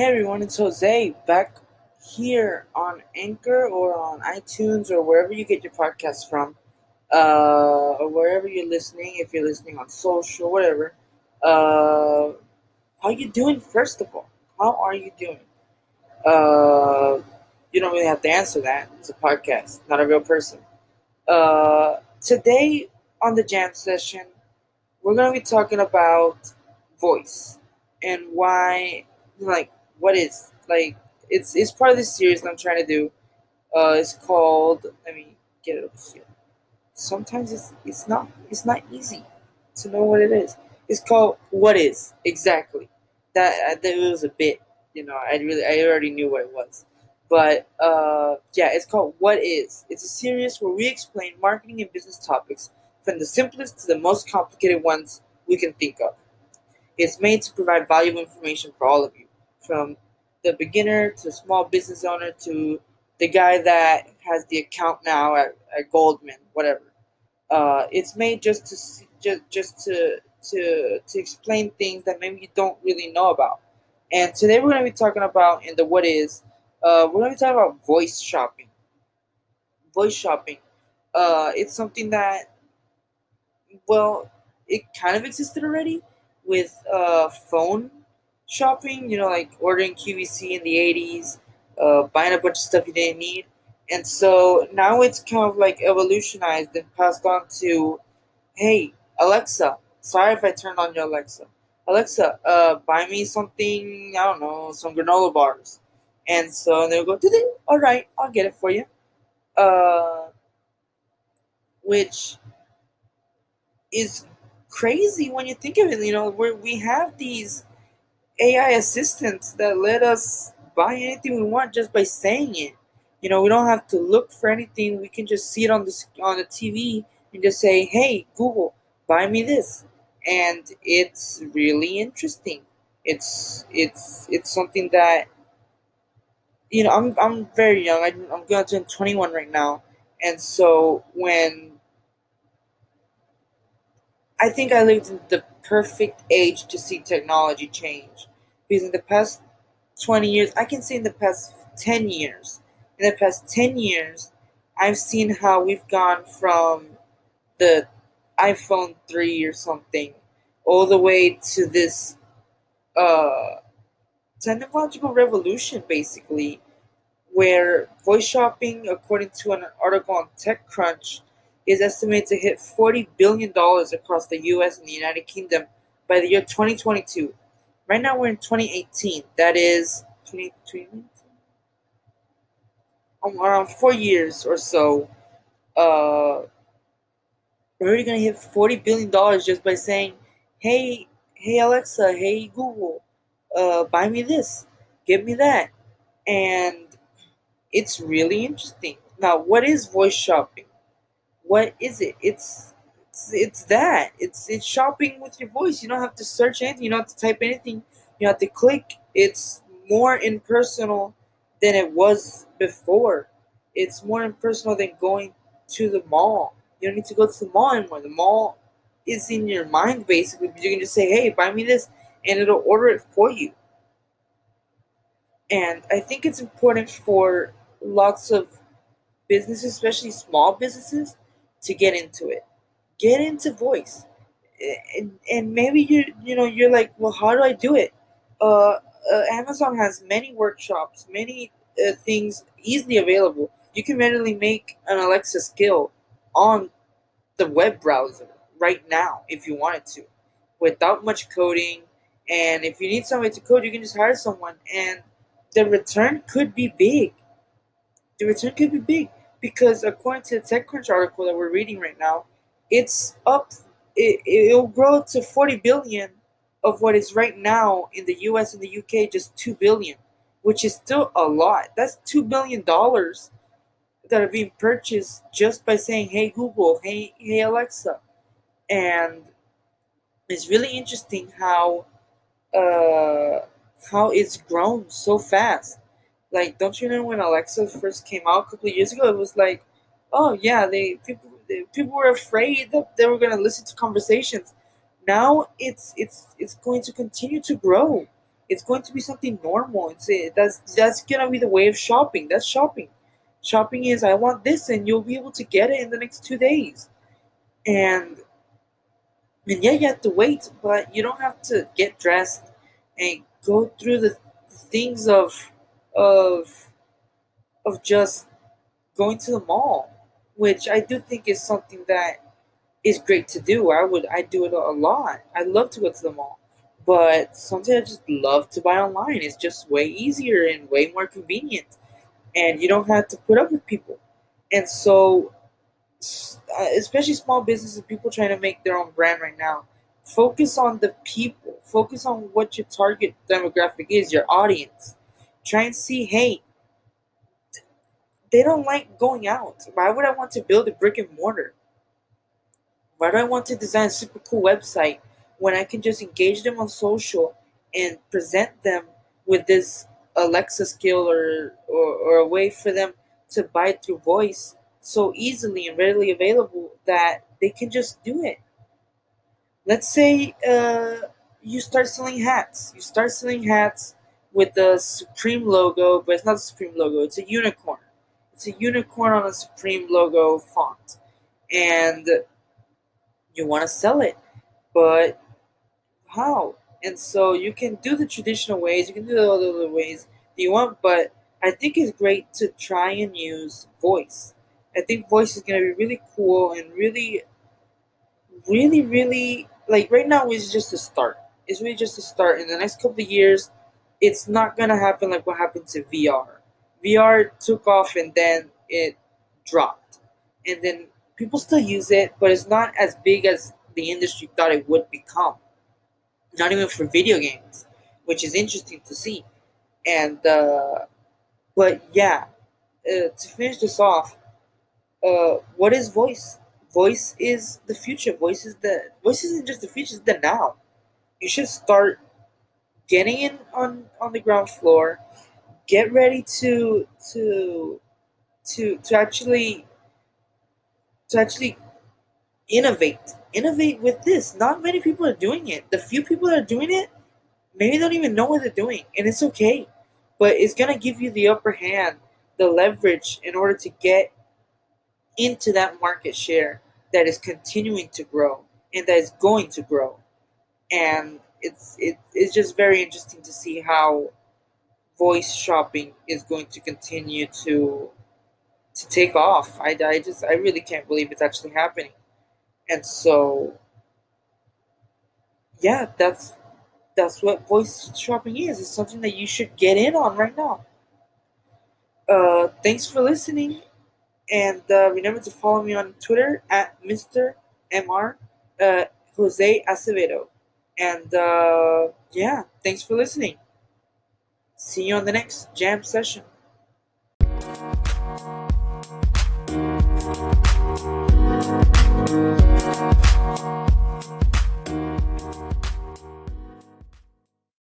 Hey everyone, it's Jose back here on Anchor or on iTunes or wherever you get your podcasts from, uh, or wherever you're listening. If you're listening on social, whatever. Uh, how you doing? First of all, how are you doing? Uh, you don't really have to answer that. It's a podcast, not a real person. Uh, today on the jam session, we're gonna be talking about voice and why, like, what is like it's it's part of this series that I'm trying to do. Uh, it's called. Let me get it up here. Sometimes it's it's not it's not easy to know what it is. It's called what is exactly. That uh, that was a bit. You know, I really I already knew what it was. But uh, yeah, it's called What Is. It's a series where we explain marketing and business topics from the simplest to the most complicated ones we can think of. It's made to provide valuable information for all of you from the beginner to small business owner to the guy that has the account now at, at Goldman, whatever. Uh, it's made just to just just to to to explain things that maybe you don't really know about. And today we're going to be talking about in the what is uh, we're going to be talking about voice shopping. Voice shopping. Uh, it's something that well, it kind of existed already with uh, phone shopping, you know, like ordering QVC in the 80s, uh, buying a bunch of stuff you didn't need. And so now it's kind of like evolutionized and passed on to, hey, Alexa, sorry if I turned on your Alexa. Alexa, uh, buy me something, I don't know, some granola bars. And so they'll go, all right, I'll get it for you. Uh, which is crazy when you think of it. You know, where we have these AI assistants that let us buy anything we want just by saying it. You know, we don't have to look for anything. We can just see it on the on the TV and just say, "Hey, Google, buy me this," and it's really interesting. It's it's it's something that you know. I'm I'm very young. I, I'm going to turn 21 right now, and so when I think I lived in the perfect age to see technology change because in the past 20 years, I can say in the past 10 years, in the past 10 years, I've seen how we've gone from the iPhone 3 or something all the way to this uh, technological revolution, basically, where voice shopping, according to an article on TechCrunch, is estimated to hit $40 billion across the US and the United Kingdom by the year 2022. Right now we're in 2018. That is 2018. Um, around four years or so. Uh, we're already gonna hit 40 billion dollars just by saying, "Hey, hey Alexa, hey Google, uh, buy me this, give me that," and it's really interesting. Now, what is voice shopping? What is it? It's it's, it's that. It's it's shopping with your voice. You don't have to search anything. You don't have to type anything. You have to click. It's more impersonal than it was before. It's more impersonal than going to the mall. You don't need to go to the mall anymore. The mall is in your mind basically. You can just say, "Hey, buy me this," and it'll order it for you. And I think it's important for lots of businesses, especially small businesses, to get into it get into voice. And, and maybe you you know you're like well how do i do it? Uh, uh amazon has many workshops many uh, things easily available. You can readily make an alexa skill on the web browser right now if you wanted to without much coding. And if you need somebody to code you can just hire someone. And the return could be big. The return could be big because according to the TechCrunch article that we're reading right now, it's up it, it'll grow to 40 billion of what is right now in the US and the UK just 2 billion which is still a lot. That's 2 billion dollars that are being purchased just by saying hey Google hey hey Alexa. And it's really interesting how uh how it's grown so fast. Like don't you know when Alexa first came out a couple years ago it was like oh yeah they people people were afraid that they were going to listen to conversations. Now it's it's it's going to continue to grow. it's going to be something normal. It's that's that's gonna be the way of shopping. That's shopping. Shopping is I want this, and you'll be able to get it in the next two days. And and yeah, you have to wait, but you don't have to get dressed and go through the things of of of just going to the mall, which I do think is something that is great to do. I would I do it a lot. I love to go to the mall. But something I just love to buy online. It's just way easier and way more convenient. And you don't have to put up with people. And so uh, especially small businesses, people trying to make their own brand right now. Focus on the people. Focus on what your target demographic is, your audience. Try and see, hey, they don't like going out. Why would I want to build a brick and mortar? Why do I want to design a super cool website when I can just engage them on social and present them with this Alexa skill or, or, or a way for them to buy through voice so easily and readily available that they can just do it. Let's say uh, you start selling hats. You start selling hats with the Supreme logo, but it's not the Supreme logo, it's a unicorn. It's a unicorn on a Supreme logo font. And you want to sell it, but how? And so you can do the traditional ways, you can do the other ways that you want, but I think it's great to try and use voice I think voice is gonna be really cool and really, really, really like right now is just a start. It's really just a start. In the next couple of years, it's not gonna happen like what happened to VR. VR took off and then it dropped, and then people still use it, but it's not as big as the industry thought it would become. Not even for video games, which is interesting to see. And uh, but yeah, uh, to finish this off, uh, what is voice? Voice is the future. Voice is the voice isn't just the future; it's the now. You should start getting in on on the ground floor. Get ready to to to to actually to actually innovate. Innovate with this. Not many people are doing it. The few people that are doing it, maybe don't even know what they're doing, and it's okay. But it's gonna give you the upper hand, the leverage in order to get into that market share that is continuing to grow and that is going to grow. And it's it, it's just very interesting to see how voice shopping is going to continue to to take off. I, I just I really can't believe it's actually happening. And so yeah, that's that's what voice shopping is. It's something that you should get in on right now. Uh, thanks for listening and uh, remember to follow me on Twitter at Mr. Mr. Uh, Jose Acevedo. And uh, yeah, thanks for listening. See you on the next jam session.